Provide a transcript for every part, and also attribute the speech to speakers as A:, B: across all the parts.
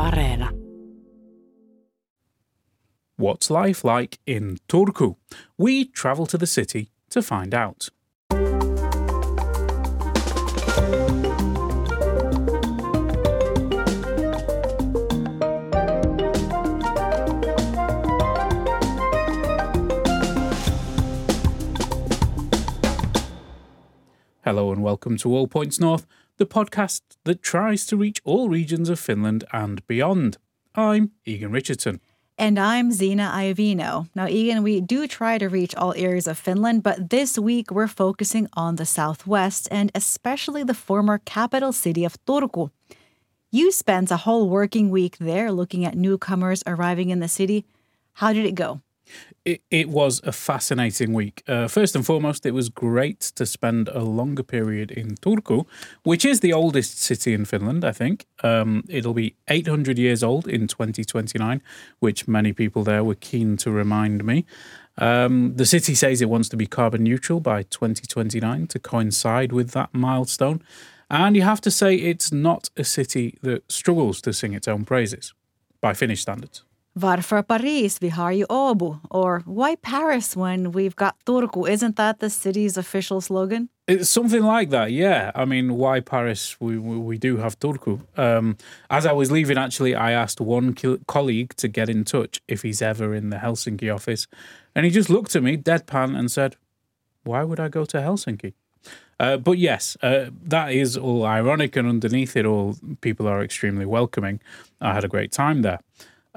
A: Areena.
B: What's life like in Turku? We travel to the city to find out. Hello and welcome to All Points North, the podcast that tries to reach all regions of Finland and beyond. I'm Egan Richardson.
C: And I'm Zena Iovino. Now, Egan, we do try to reach all areas of Finland, but this week we're focusing on the southwest and especially the former capital city of Turku. You spent a whole working week there looking at newcomers arriving in the city. How did it go?
B: It, was a fascinating week. Uh, first and foremost, it was great to spend a longer period in Turku, which is the oldest city in Finland, I think. Um, it'll be 800 years old in 2029, which many people there were keen to remind me. Um, the city says it wants to be carbon neutral by 2029 to coincide with that milestone. And you have to say it's not a city that struggles to sing its own praises by Finnish standards.
C: Varför Paris vi har ju Åbo? Or why Paris when we've got Turku? Isn't that the city's official slogan?
B: It's something like that, yeah. I mean, why Paris? We we, we do have Turku. Um, as I was leaving, actually, I asked one colleague to get in touch if he's ever in the Helsinki office, and he just looked at me deadpan and said, "Why would I go to Helsinki?" Uh, but yes, uh, that is all ironic, and underneath it all, people are extremely welcoming. I had a great time there.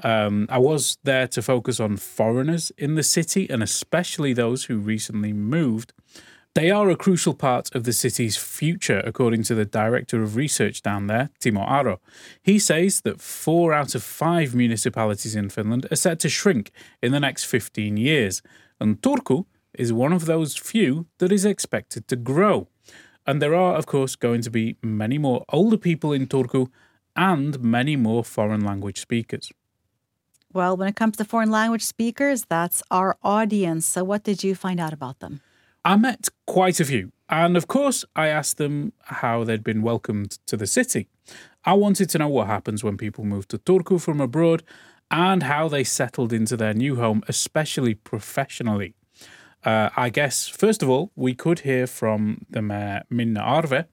B: Um, I was there to focus on foreigners in the city and especially those who recently moved. They are a crucial part of the city's future, according to the director of research down there, Timo Aro. He says that four out of five municipalities in Finland are set to shrink in the next 15 years, and Turku is one of those few that is expected to grow. And there are, of course, going to be many more older people in Turku and many more foreign language speakers.
C: Well, when it comes to foreign language speakers, that's our audience. So, what did you find out about them?
B: I met quite a few. And of course, I asked them how they'd been welcomed to the city. I wanted to know what happens when people move to Turku from abroad and how they settled into their new home, especially professionally. Uh, I guess, first of all, we could hear from the mayor, Minna Arve,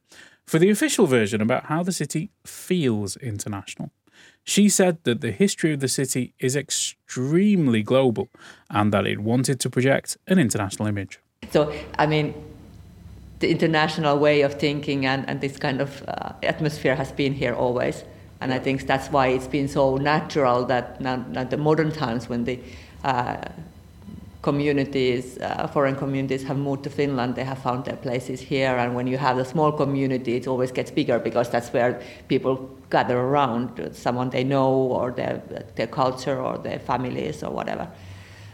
B: for the official version about how the city feels international. She said that the history of the city is extremely global and that it wanted to project an international image.
D: So, I mean, the international way of thinking and, and this kind of uh, atmosphere has been here always. And I think that's why it's been so natural that now, now the modern times when the uh, communities, uh, foreign communities have moved to Finland, they have found their places here. And when you have a small community, it always gets bigger because that's where people gather around, someone they know or their, their culture or their families or whatever.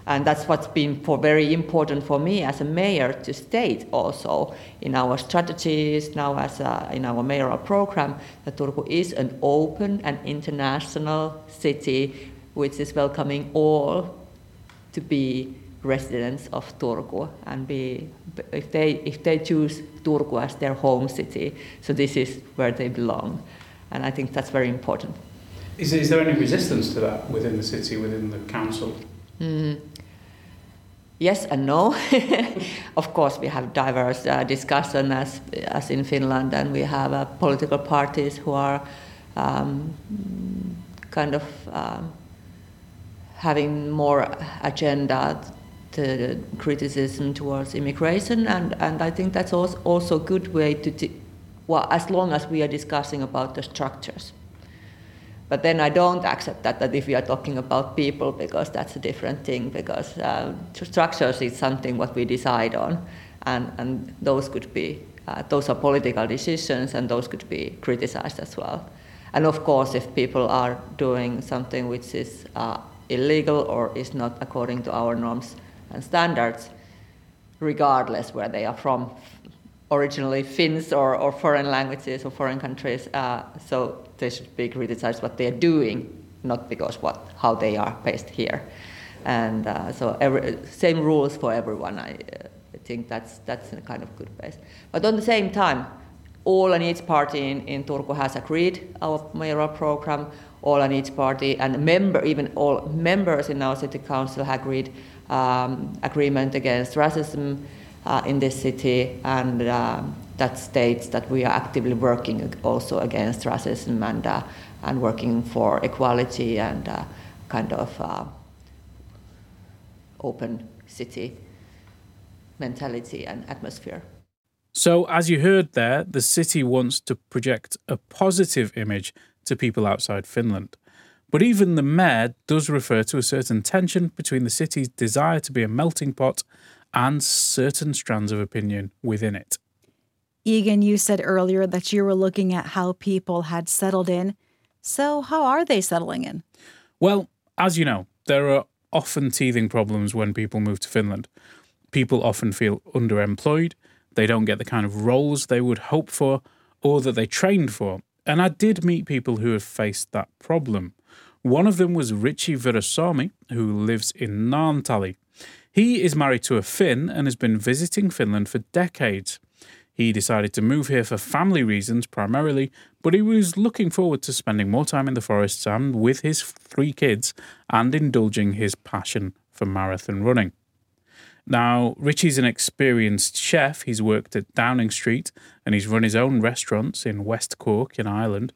D: And that's what's been for very important for me as a mayor to state also in our strategies, now as a, in our mayoral program, that Turku is an open and international city which is welcoming all to be residents of Turku and be if they if they choose Turku as their home city, so this is where they belong, and I think that's very important.
B: Is, is there any resistance to that within the city, within the council?
D: Mm. Yes and no. of course, we have diverse uh, discussion as as in Finland, and we have uh, political parties who are um, kind of. Um, having more agenda the criticism towards immigration, and, and I think that's also a good way to, t- well, as long as we are discussing about the structures. But then I don't accept that, that if we are talking about people, because that's a different thing, because uh, structures is something what we decide on, and, and those could be, uh, those are political decisions, and those could be criticized as well. And of course, if people are doing something which is uh, illegal or is not according to our norms, and standards, regardless where they are from, originally Finns or, or foreign languages or foreign countries. Uh, so they should be criticized what they are doing, not because what how they are based here. And uh, so every, same rules for everyone. I, uh, think that's that's a kind of good base. But on the same time, All and each Party in, in Turku has agreed our mayoral program. All and each Party and member, even all members in our city council have agreed um, agreement against racism uh, in this city, and um, that states that we are actively working also against racism and uh, and working for equality and uh, kind of uh, open city mentality and atmosphere.
B: So, as you heard there, the city wants to project a positive image to people outside Finland. But even the mayor does refer to a certain tension between the city's desire to be a melting pot and certain strands of opinion within it.
C: Egan, you said earlier that you were looking at how people had settled in. So, how are they settling in?
B: Well, as you know, there are often teething problems when people move to Finland. People often feel underemployed, they don't get the kind of roles they would hope for or that they trained for. And I did meet people who have faced that problem. One of them was Richie Virasami, who lives in Naantali. He is married to a Finn and has been visiting Finland for decades. He decided to move here for family reasons primarily, but he was looking forward to spending more time in the forests and with his three kids and indulging his passion for marathon running. Now, Richie's an experienced chef. He's worked at Downing Street and he's run his own restaurants in West Cork in Ireland.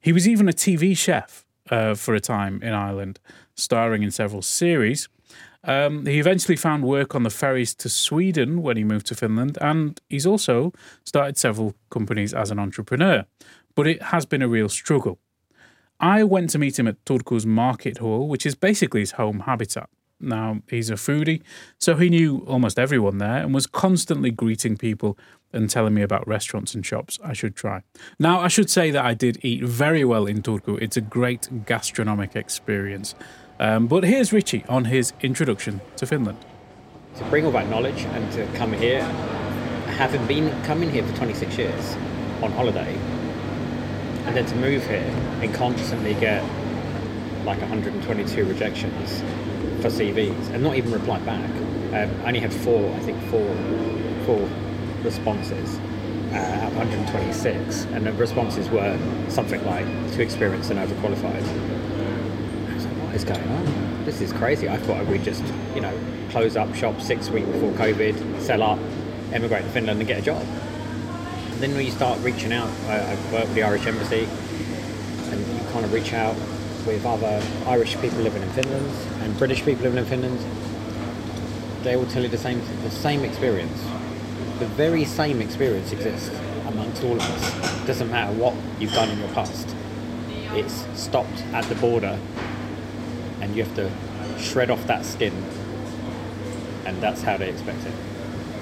B: He was even a TV chef uh, for a time in Ireland, starring in several series. Um, he eventually found work on the ferries to Sweden when he moved to Finland, and he's also started several companies as an entrepreneur. But it has been a real struggle. I went to meet him at Turku's market hall, which is basically his home habitat. Now, he's a foodie, so he knew almost everyone there and was constantly greeting people and telling me about restaurants and shops I should try. Now, I should say that I did eat very well in Turku. It's a great gastronomic experience. Um, but here's Richie on his introduction to Finland.
A: To bring all that knowledge and to come here, having been coming here for 26 years on holiday, and then to move here and constantly get like 122 rejections for CVs and not even reply back. Um, I only had four, I think four, four responses uh, out of 126, and the responses were something like too experienced and overqualified I was like, what is going on? This is crazy. I thought we'd just, you know, close up shop six weeks before COVID, sell up, emigrate to Finland and get a job. And then when you start reaching out, I, I work with the Irish Embassy, and you kind of reach out with other Irish people living in Finland and British people living in Finland. They will tell you the same, the same experience. The very same experience exists amongst all of us. It doesn't matter what you've done in your past. It's stopped at the border and you have to shred off that skin, and that's how they expect it.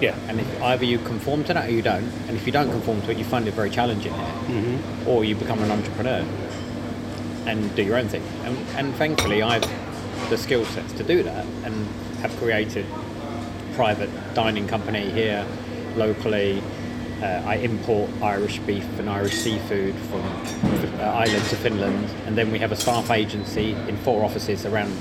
B: Yeah.
A: And if either you conform to that or you don't, and if you don't conform to it, you find it very challenging here,
B: mm-hmm.
A: or you become an entrepreneur and do your own thing. And, and thankfully, I've the skill sets to do that, and have created private dining company here locally. Uh, I import Irish beef and Irish seafood from uh, Ireland to Finland, and then we have a staff agency in four offices around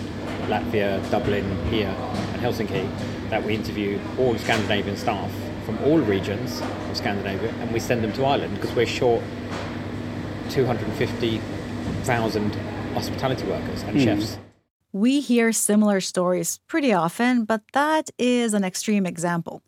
A: Latvia, Dublin, here, and Helsinki that we interview all Scandinavian staff from all regions of Scandinavia, and we send them to Ireland because we're short 250,000 hospitality workers and mm. chefs.
C: We hear similar stories pretty often, but that is an extreme example.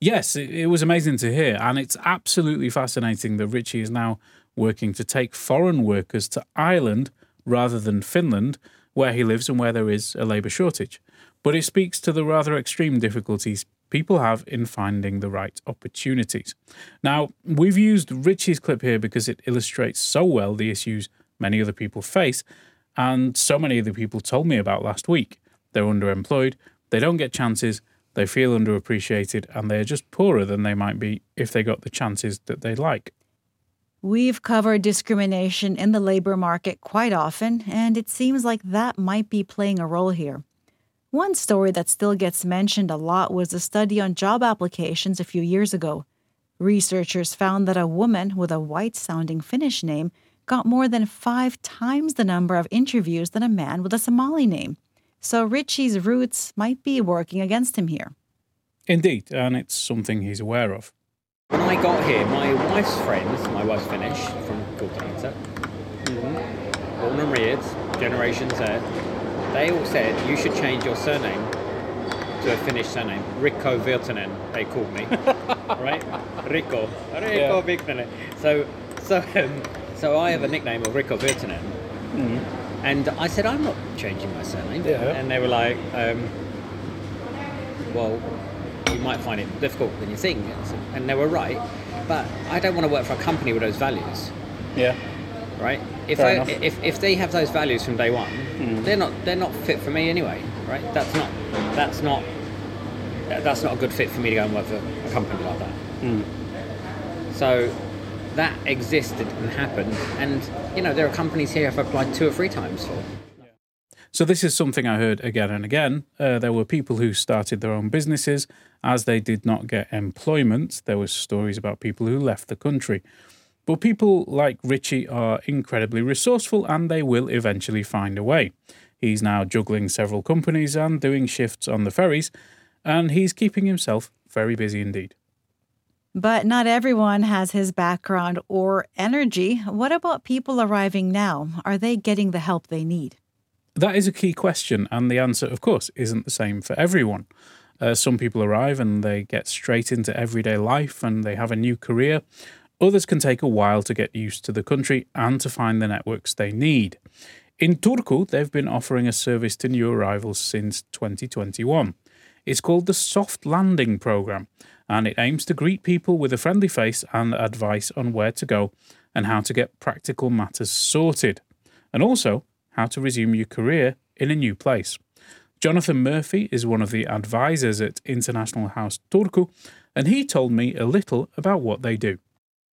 B: Yes, it, it was amazing to hear. And it's absolutely fascinating that Richie is now working to take foreign workers to Ireland rather than Finland, where he lives and where there is a labour shortage. But it speaks to the rather extreme difficulties people have in finding the right opportunities. Now, we've used Richie's clip here because it illustrates so well the issues many other people face, and so many other people told me about last week. They're underemployed, they don't get chances, they feel underappreciated and they're just poorer than they might be if they got the chances that they like.
C: We've covered discrimination in the labor market quite often, and it seems like that might be playing a role here. One story that still gets mentioned a lot was a study on job applications a few years ago. Researchers found that a woman with a white sounding Finnish name got more than five times the number of interviews than a man with a Somali name. So Richie's roots might be working against him here.
B: Indeed, and it's something he's aware of.
A: When I got here, my wife's friends, my wife's Finnish from Kultarinsa, born and reared, generations there, they all said you should change your surname to a Finnish surname. Rikko Virtanen, they called me. right? Rikko. Rikko
B: Yeah.
A: Virtanen. So, so, um, so I have a nickname of Rikko Virtanen. Hmm. And I said, I'm not changing my surname.
B: Yeah.
A: And they were like, um, well, you might find it difficult than you think. And they were right. But I don't want to work for a company with those values,
B: Yeah.
A: right? If I, if, if they have those values from day one, hmm. they're not they're not fit for me anyway, right? That's not that's not that's not a good fit for me to go and work for a company like that. Hmm. So that existed and happened, and you know there are companies here I've applied two or three times for.
B: So this is something I heard again and again. Uh, there were people who started their own businesses as they did not get employment. There were stories about people who left the country. But people like Richie are incredibly resourceful and they will eventually find a way. He's now juggling several companies and doing shifts on the ferries, and he's keeping himself very busy indeed.
C: But not everyone has his background or energy. What about people arriving now? Are they getting the help they need?
B: That is a key question, and the answer, of course, isn't the same for everyone. Uh, some people arrive and they get straight into everyday life and they have a new career. Others can take a while to get used to the country and to find the networks they need. In Turku, they've been offering a service to new arrivals since 2021. It's called the Soft Landing Programme, and it aims to greet people with a friendly face and advice on where to go and how to get practical matters sorted. And also, how to resume your career in a new place. Jonathan Murphy is one of the advisors at International House Turku, and he told me a little about what they do.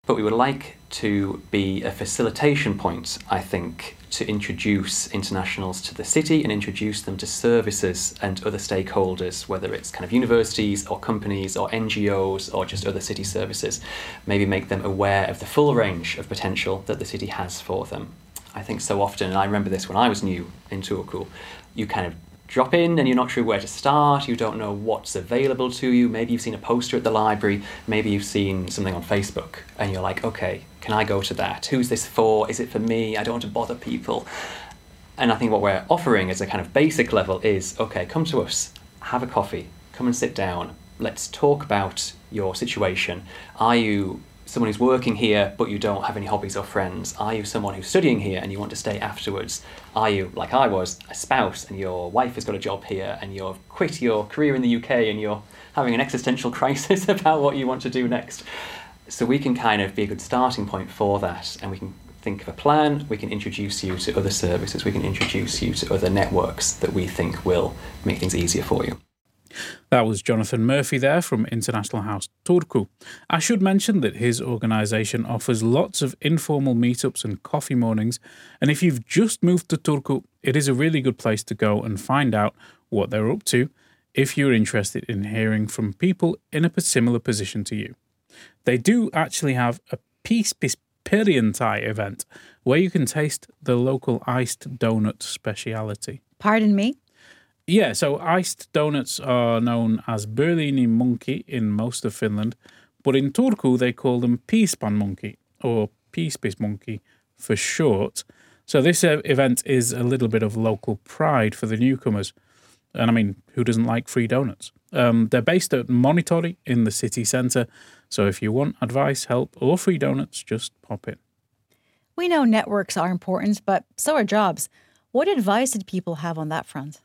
E: But we would like to be a facilitation point, I think, to introduce internationals to the city and introduce them to services and other stakeholders, whether it's kind of universities or companies or NGOs or just other city services. Maybe make them aware of the full range of potential that the city has for them. I think so often, and I remember this when I was new in Turku, you kind of drop in and you're not sure where to start, you don't know what's available to you. Maybe you've seen a poster at the library, maybe you've seen something on Facebook, and you're like, okay, can I go to that? Who's this for? Is it for me? I don't want to bother people. And I think what we're offering as a kind of basic level is okay, come to us, have a coffee, come and sit down, let's talk about your situation. Are you someone who's working here but you don't have any hobbies or friends? Are you someone who's studying here and you want to stay afterwards? Are you, like I was, a spouse and your wife has got a job here and you've quit your career in the UK and you're having an existential crisis about what you want to do next? So we can kind of be a good starting point for that and we can think of a plan, we can introduce you to other services, we can introduce you to other networks that we think will make things easier for you.
B: That was Jonathan Murphy there from International House Turku. I should mention that his organisation offers lots of informal meetups and coffee mornings, and if you've just moved to Turku, it is a really good place to go and find out what they're up to if you're interested in hearing from people in a similar position to you. They do actually have a Peace Pisperientai event where you can taste the local iced donut speciality.
C: Pardon me?
B: Yeah, so iced donuts are known as berliininmunkki in most of Finland, but in Turku they call them piispanmunkki or piispismunkki for short. So this uh, event is a little bit of local pride for the newcomers. And I mean, who doesn't like free donuts? Um, they're based at Monitori in the city centre. So if you want advice, help, or free donuts, just pop in.
C: We know networks are important, but so are jobs. What advice did people have on that front?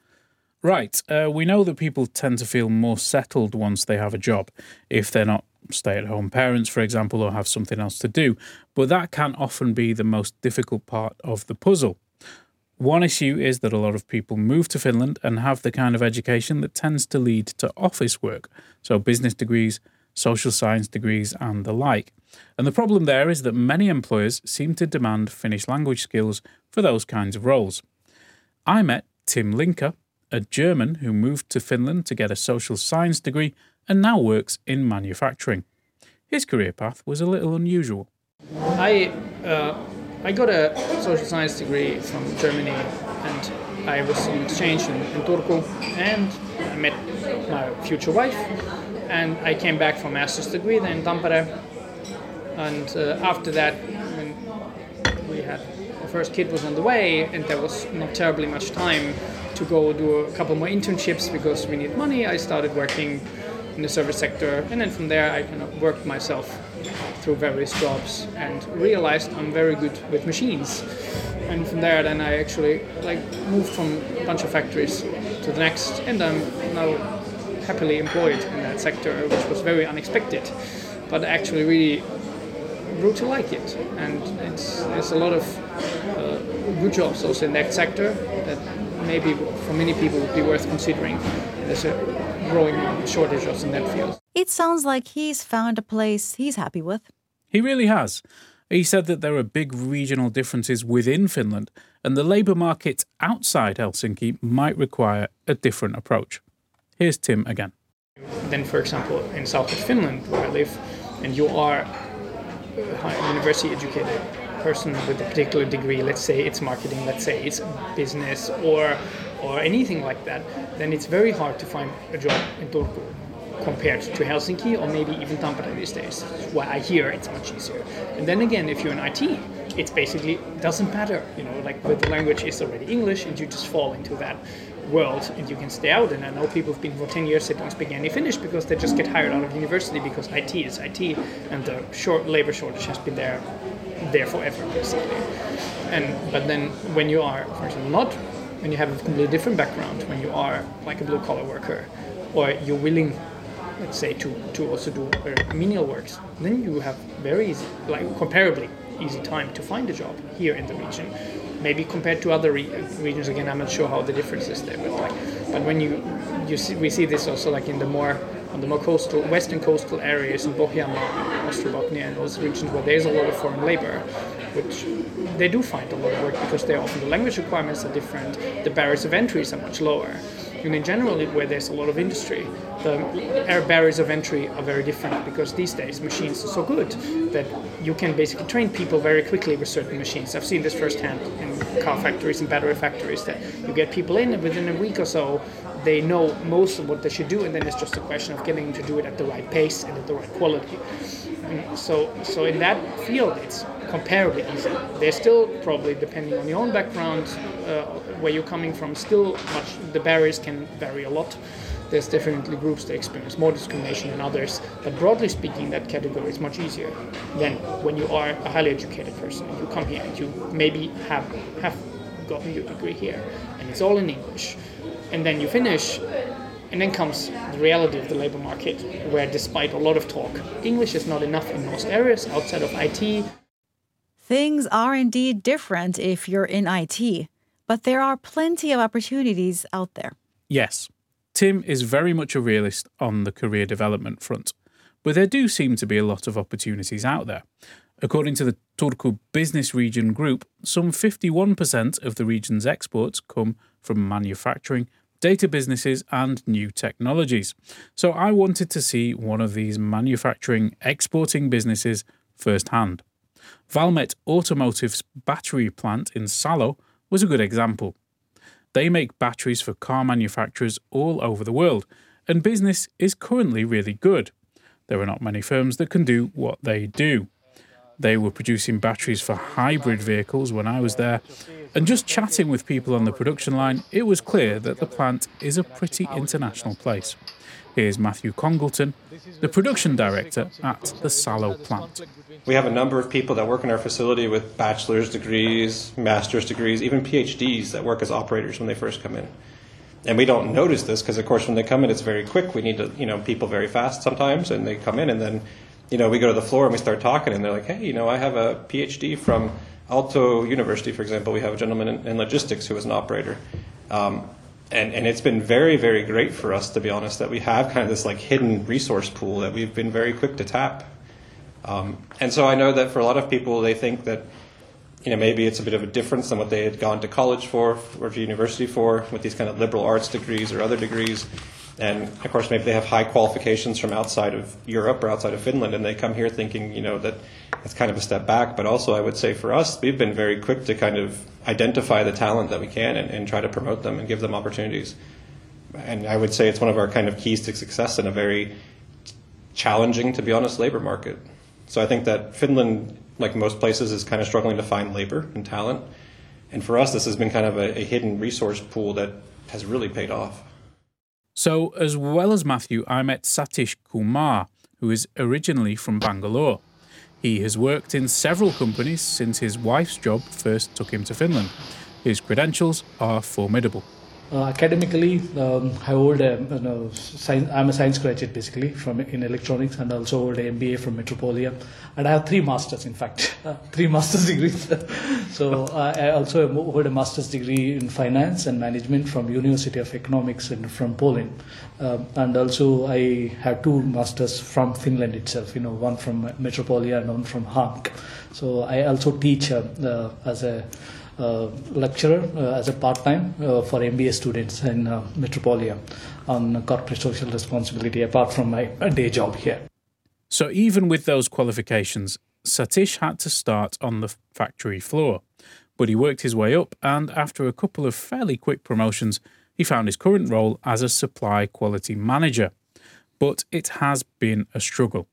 B: Right. Uh, we know that people tend to feel more settled once they have a job, if they're not stay at home parents, for example, or have something else to do. But that can often be the most difficult part of the puzzle. One issue is that a lot of people move to Finland and have the kind of education that tends to lead to office work, so business degrees, social science degrees, and the like. And the problem there is that many employers seem to demand Finnish language skills for those kinds of roles. I met Tim Linker, a German who moved to Finland to get a social science degree and now works in manufacturing. His career path was a little unusual.
F: I uh, I got a social science degree from Germany, and I was on exchange in, in Turku, and I met my future wife, and I came back for a master's degree then in Tampere. And uh, after that, when we had the first kid was on the way, and there was not terribly much time to go do a couple more internships because we need money. I started working in the service sector, and then from there I kind of worked myself through various jobs and realized I'm very good with machines. And from there, then I actually like moved from a bunch of factories to the next, and I'm now happily employed in that sector, which was very unexpected, but actually really grew to like it. And it's there's a lot of uh, good jobs also in that sector that maybe for many people would be worth considering. There's a growing shortage also in that field.
C: It sounds like he's found a place he's happy with.
B: He really has. He said that there are big regional differences within Finland, and the labour market outside Helsinki might require a different approach. Here's Tim again.
F: Then, for example, in south of Finland, where I live, and you are a university educated person with a particular degree, let's say it's marketing, let's say it's business or or anything like that, then it's very hard to find a job in Turku compared to Helsinki or maybe even Tampere these days. Why I hear it's much easier. And then again, if you're in IT, it's basically doesn't matter. You know, like the language is already English, and you just fall into that world and you can stay out. And I know people have been for 10 years they don't speak any Finnish because they just get hired out of university because IT is IT, and the short labor shortage has been there there forever basically. And but then when you are, for example, not when you have a completely different background, when you are like a blue collar worker, or you're willing let's say to, to also do menial works then you have very easy like comparably easy time to find a job here in the region maybe compared to other re- regions again i'm not sure how the difference is there but like but when you you see we see this also like in the more on the more coastal western coastal areas in Pohjanmaa, Ostrobothnia and those regions where there's a lot of foreign labor which they do find a lot of work because they often the language requirements are different the barriers of entry are much lower and in general, where there's a lot of industry, the barriers of entry are very different because these days machines are so good that you can basically train people very quickly with certain machines. I've seen this firsthand in car factories and battery factories that you get people in and within a week or so they know most of what they should do, and then it's just a question of getting them to do it at the right pace and at the right quality. So, so in that field, it's comparably easy. There's still probably, depending on your own background, uh, where you're coming from, still much the barriers can vary a lot. There's definitely groups that experience more discrimination than others, but broadly speaking, that category is much easier than when you are a highly educated person. You come here and you maybe have have gotten your degree here, and it's all in English, and then you finish and then comes the reality of the labor market, where despite a lot of talk, English is not enough in most areas outside of IT.
C: Things are indeed different if you're in IT, but there are plenty of opportunities out there.
B: Yes, Tim is very much a realist on the career development front, but there do seem to be a lot of opportunities out there. According to the Turku Business Region Group, some 51% of the region's exports come from manufacturing, data businesses, and new technologies. So I wanted to see one of these manufacturing exporting businesses firsthand. Valmet Automotive's battery plant in Salo was a good example. They make batteries for car manufacturers all over the world, and business is currently really good. There are not many firms that can do what they do. They were producing batteries for hybrid vehicles when I was there, and just chatting with people on the production line, it was clear that the plant is a pretty international place. Here's Matthew Congleton, the production director at the Salo plant.
G: We have a number of people that work in our facility with bachelor's degrees, master's degrees, even PhDs that work as operators when they first come in. And we don't notice this because, of course, when they come in, it's very quick. We need to, you know, people very fast sometimes, and they come in, and then, you know, we go to the floor and we start talking, and they're like, hey, you know, I have a PhD from Aalto University, for example. We have a gentleman in, in logistics who is an operator. Um, and, and it's been very, very great for us, to be honest, that we have kind of this like hidden resource pool that we've been very quick to tap. Um, and so I know that for a lot of people, they think that you know maybe it's a bit of a difference than what they had gone to college for or to university for with these kind of liberal arts degrees or other degrees. And of course, maybe they have high qualifications from outside of Europe or outside of Finland, and they come here thinking, you know, that it's kind of a step back. But also, I would say for us, we've been very quick to kind of identify the talent that we can and, and try to promote them and give them opportunities. And I would say it's one of our kind of keys to success in a very challenging, to be honest, labor market. So I think that Finland, like most places, is kind of struggling to find labor and talent. And for us, this has been kind of a, a hidden resource pool that has really paid off.
B: So, as well as Matthew, I met Satish Kumar, who is originally from Bangalore. He has worked in several companies since his wife's job first took him to Finland. His credentials are formidable.
H: Uh, academically, um, I hold a, you know, science, I'm a science graduate basically from in electronics, and also hold an MBA from Metropolia, and I have three masters. In fact, uh, three master's degrees. so uh, I also hold a master's degree in finance and management from University of Economics in, from Poland, um, and also I have two masters from Finland itself. You know, one from Metropolia and one from Hanken. So I also teach uh, uh, as a lecturer uh, as a part-time uh, for MBA students in Metropolia on corporate social responsibility apart from my day job here.
B: So even with those qualifications, Satish had to start on the factory floor. But he worked his way up, and after a couple of fairly quick promotions, he found his current role as a supply quality manager. But it has been a struggle.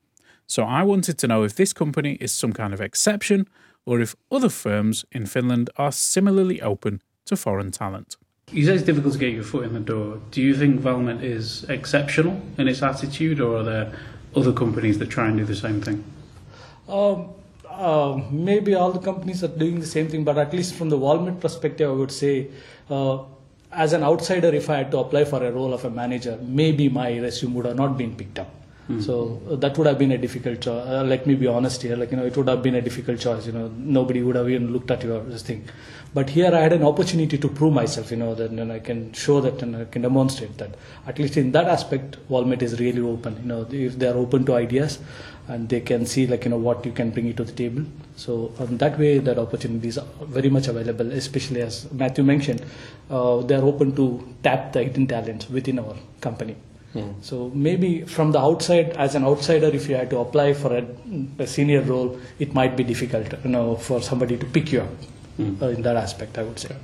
B: So I wanted to know if this company is some kind of exception or if other firms in Finland are similarly open to foreign talent.
I: You say it's difficult to get your foot in the door. Do you think Valmet is exceptional in its attitude, or are there other companies that try and do the same thing?
H: Um, uh, maybe all the companies are doing the same thing, but at least from the Valmet perspective, I would say, uh, as an outsider, if I had to apply for a role of a manager, maybe my resume would have not been picked up. Mm. So uh, that would have been a difficult choice. Uh, let me be honest here. Like you know, it would have been a difficult choice. You know, nobody would have even looked at your this thing. But here I had an opportunity to prove myself. You know, that and I can show that and I can demonstrate that. At least in that aspect, Valmet is really open. You know, if they are open to ideas, and they can see like you know what you can bring to the table. So um, that way, that opportunity is very much available. Especially as Matthew mentioned, uh, they are open to tap the hidden talents within our company. Mm. So maybe from the outside, as an outsider, if you had to apply for a, a senior role, it might be difficult, you know, for somebody to pick you up mm. uh, in that aspect. I would say.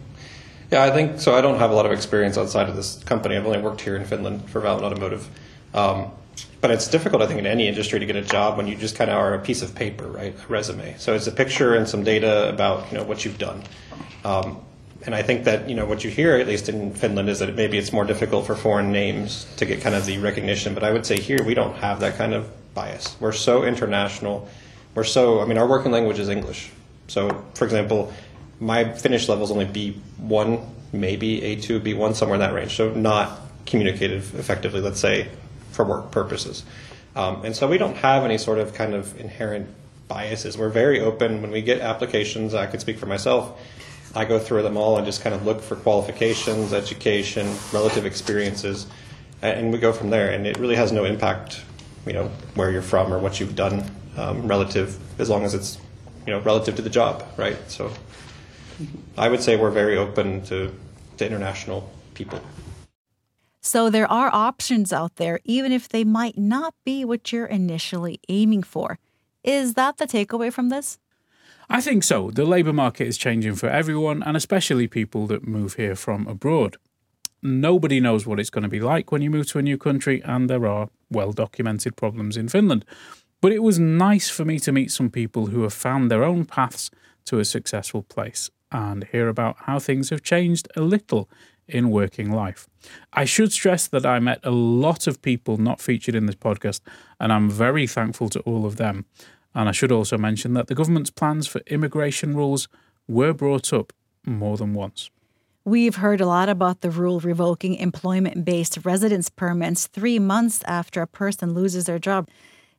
G: Yeah, I think so. I don't have a lot of experience outside of this company. I've only worked here in Finland for Valmet Automotive. Um, but it's difficult, I think, in any industry to get a job when you just kind of are a piece of paper, right? A resume. So it's a picture and some data about you know what you've done. Um, and I think that you know what you hear, at least in Finland, is that maybe it's more difficult for foreign names to get kind of the recognition. But I would say here we don't have that kind of bias. We're so international. We're so. I mean, our working language is English. So, for example, my Finnish level is only B1, maybe A2, B1, somewhere in that range. So not communicated effectively, let's say, for work purposes. Um, and so we don't have any sort of kind of inherent biases. We're very open when we get applications. I could speak for myself I go through them all and just kind of look for qualifications, education, relative experiences, and we go from there. And it really has no impact, you know, where you're from or what you've done, um, relative as long as it's, you know, relative to the job, right? So, I would say we're very open to to international people.
C: So there are options out there, even if they might not be what you're initially aiming for. Is that the takeaway from this?
B: I think so. The labour market is changing for everyone, and especially people that move here from abroad. Nobody knows what it's going to be like when you move to a new country, and there are well documented problems in Finland. But it was nice for me to meet some people who have found their own paths to a successful place and hear about how things have changed a little in working life. I should stress that I met a lot of people not featured in this podcast, and I'm very thankful to all of them. And I should also mention that the government's plans for immigration rules were brought up more than once.
C: We've heard a lot about the rule revoking employment based residence permits three months after a person loses their job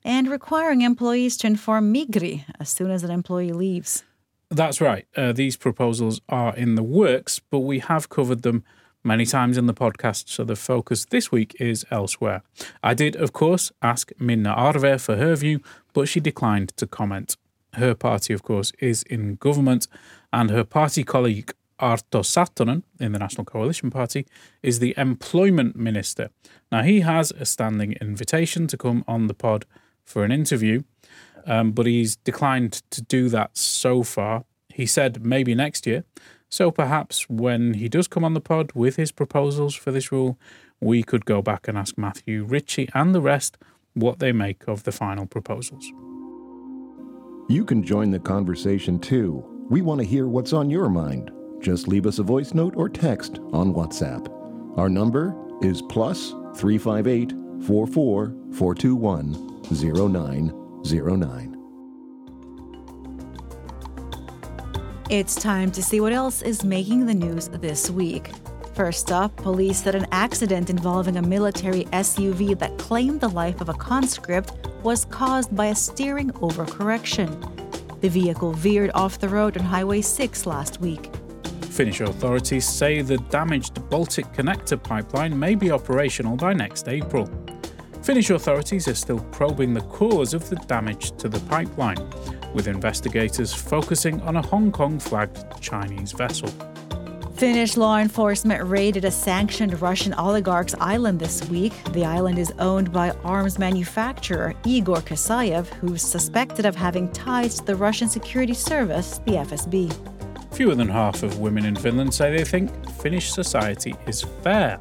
C: and requiring employees to inform Migri as soon as an employee leaves.
B: That's right. Uh, these proposals are in the works, but we have covered them many times in the podcast, so the focus this week is elsewhere. I did, of course, ask Minna Arve for her view, but she declined to comment. Her party, of course, is in government, and her party colleague Arto Satonen in the National Coalition Party is the employment minister. Now, he has a standing invitation to come on the pod for an interview, um, but he's declined to do that so far. He said maybe next year, so perhaps when he does come on the pod with his proposals for this rule, we could go back and ask Matthew Ritchie and the rest what they make of the final proposals.
J: You can join the conversation too. We want to hear what's on your mind. Just leave us a voice note or text on WhatsApp. Our number is plus 358 44 421 0909.
C: It's time to see what else is making the news this week. First up, police said an accident involving a military SUV that claimed the life of a conscript was caused by a steering overcorrection. The vehicle veered off the road on Highway 6 last week.
B: Finnish authorities say the damaged Baltic Connector pipeline may be operational by next April. Finnish authorities are still probing the cause of the damage to the pipeline, with investigators focusing on a Hong Kong flagged Chinese vessel.
C: Finnish law enforcement raided a sanctioned Russian oligarch's island this week. The island is owned by arms manufacturer Igor Kesaev, who's suspected of having ties to the Russian security service, the FSB.
B: Fewer than half of women in Finland say they think Finnish society is fair.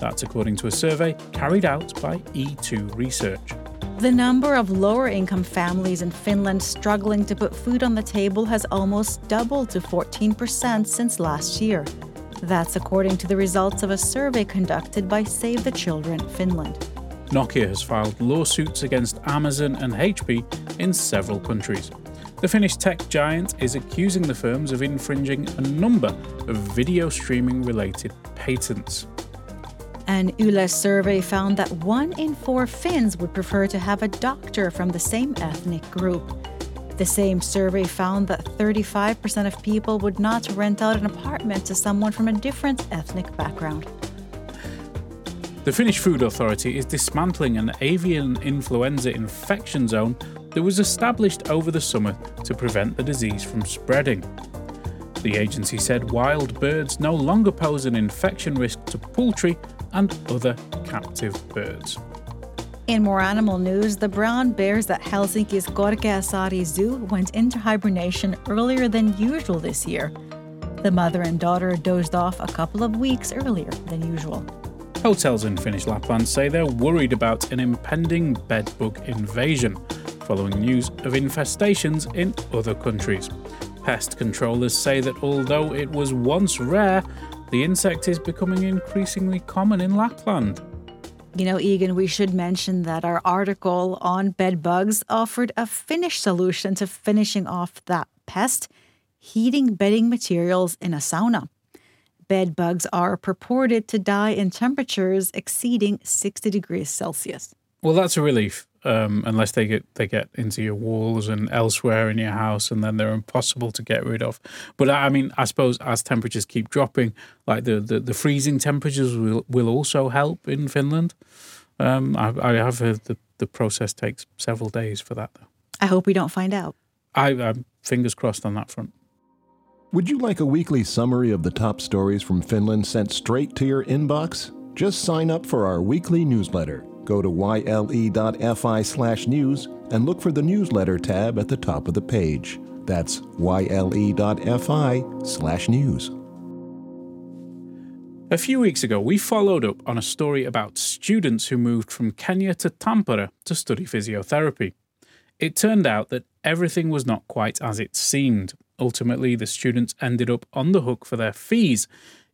B: That's according to a survey carried out by E2 Research.
C: The number of lower income families in Finland struggling to put food on the table has almost doubled to 14% since last year. That's according to the results of a survey conducted by Save the Children Finland.
B: Nokia has filed lawsuits against Amazon and HP in several countries. The Finnish tech giant is accusing the firms of infringing a number of video streaming related patents.
C: An Yle survey found that one in four Finns would prefer to have a doctor from the same ethnic group. The same survey found that 35% of people would not rent out an apartment to someone from a different ethnic background.
B: The Finnish Food Authority is dismantling an avian influenza infection zone that was established over the summer to prevent the disease from spreading. The agency said wild birds no longer pose an infection risk to poultry and other captive birds.
C: In more animal news, the brown bears at Helsinki's Korkeasaari Zoo went into hibernation earlier than usual this year. The mother and daughter dozed off a couple of weeks earlier than usual.
B: Hotels in Finnish Lapland say they're worried about an impending bedbug invasion following news of infestations in other countries. Pest controllers say that although it was once rare, the insect is becoming increasingly common in Lapland.
C: You know, Egan, we should mention that our article on bed bugs offered a Finnish solution to finishing off that pest heating bedding materials in a sauna. Bed bugs are purported to die in temperatures exceeding 60 degrees Celsius.
B: Well, that's a relief um, unless they get they get into your walls and elsewhere in your house, and then they're impossible to get rid of. But I mean, I suppose as temperatures keep dropping, like the the, the freezing temperatures will will also help in Finland. Um, I, I have heard the the process takes several days for that. Though.
C: I hope we don't find out.
B: I, I'm fingers crossed on that front.
J: Would you like a weekly summary of the top stories from Finland sent straight to your inbox? Just sign up for our weekly newsletter. Go to yle.fi slash news and look for the newsletter tab at the top of the page. That's yle.fi slash news.
B: A few weeks ago, we followed up on a story about students who moved from Kenya to Tampere to study physiotherapy. It turned out that everything was not quite as it seemed. Ultimately, the students ended up on the hook for their fees,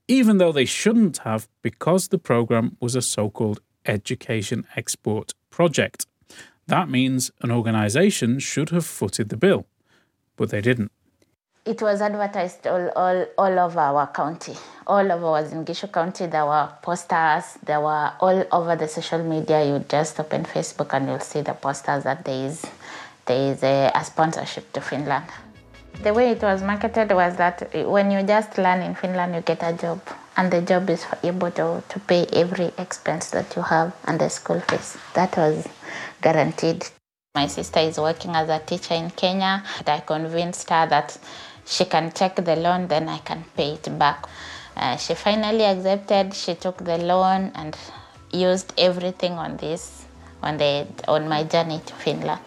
B: even though they shouldn't have because the program was a so called education export project. That means an organisation should have footed the bill, but they didn't.
K: It was advertised all, all, all over our county. All over Uasin Gishu County, there were posters, there were all over the social media. You just open Facebook and you'll see the posters that there is, there is a, a sponsorship to Finland. The way it was marketed was that when you just learn in Finland, you get a job, and the job is able to, to pay every expense that you have and the school fees. That was guaranteed. My sister is working as a teacher in Kenya. and I convinced her that she can take the loan, then I can pay it back. Uh, she finally accepted. She took the loan and used everything on this on the on my journey to Finland.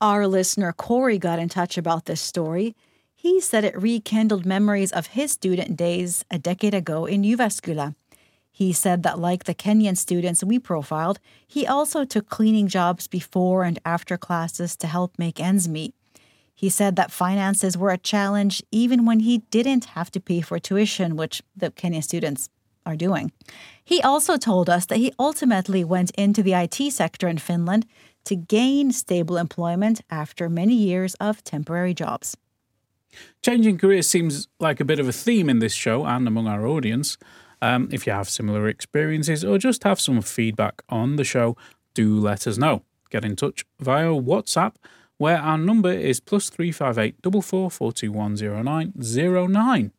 C: Our listener Corey got in touch about this story. He said it rekindled memories of his student days a decade ago in Jyväskylä. He said that, like the Kenyan students we profiled, he also took cleaning jobs before and after classes to help make ends meet. He said that finances were a challenge even when he didn't have to pay for tuition, which the Kenyan students are doing. He also told us that he ultimately went into the IT sector in Finland to gain stable employment after many years of temporary jobs.
B: Changing careers seems like a bit of a theme in this show and among our audience. Um, if you have similar experiences or just have some feedback on the show, do let us know. Get in touch via WhatsApp, where our number is plus three five eight double four four two one zero nine zero nine.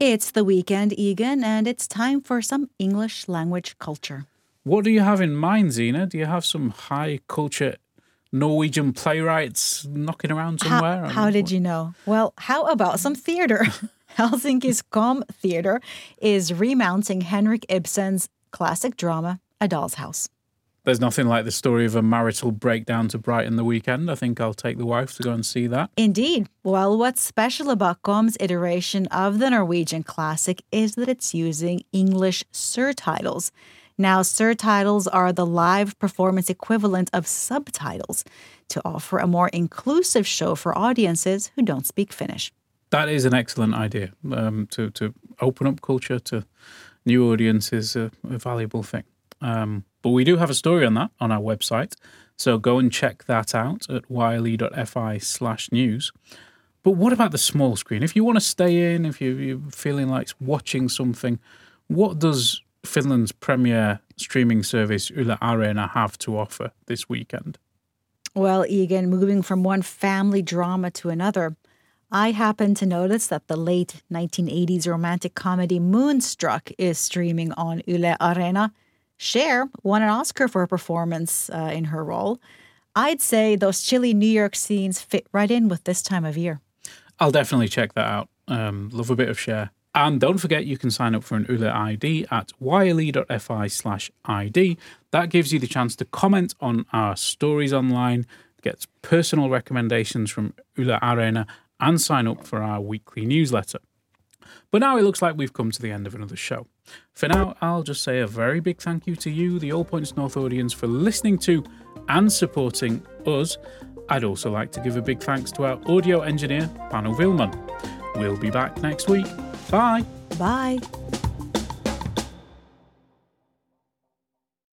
C: It's the weekend, Egan, and it's time for some English language culture.
B: What do you have in mind, Zena? Do you have some high culture Norwegian playwrights knocking around somewhere?
C: How, how did you know? Well, how about some theater? Helsinki's KOM Theater is remounting Henrik Ibsen's classic drama, A Doll's House.
B: There's nothing like the story of a marital breakdown to brighten the weekend. I think I'll take the wife to go and see that.
C: Indeed. Well, what's special about KOM's iteration of the Norwegian classic is that it's using English surtitles. Now, surtitles are the live performance equivalent of subtitles to offer a more inclusive show for audiences who don't speak Finnish.
B: That is an excellent idea. Um, to, to open up culture to new audiences, a, a valuable thing. Um, but we do have a story on that on our website. So go and check that out at yle.fi slash news. But what about the small screen? If you want to stay in, if you're feeling like watching something, what does Finland's premier streaming service Yle Arena have to offer this weekend?
C: Well, Egan, moving from one family drama to another, I happen to notice that the late 1980s romantic comedy Moonstruck is streaming on Yle Arena. Cher won an Oscar for her performance uh, in her role. I'd say those chilly New York scenes fit right in with this time of year.
B: I'll definitely check that out. Um, love a bit of Cher. And don't forget, you can sign up for an Yle ID at yle.fi slash ID. That gives you the chance to comment on our stories online, get personal recommendations from Yle Arena, and sign up for our weekly newsletter. But now it looks like we've come to the end of another show. For now, I'll just say a very big thank you to you, the All Points North audience, for listening to and supporting us. I'd also like to give a big thanks to our audio engineer, Panu Willman. We'll be back next week. Bye.
C: Bye.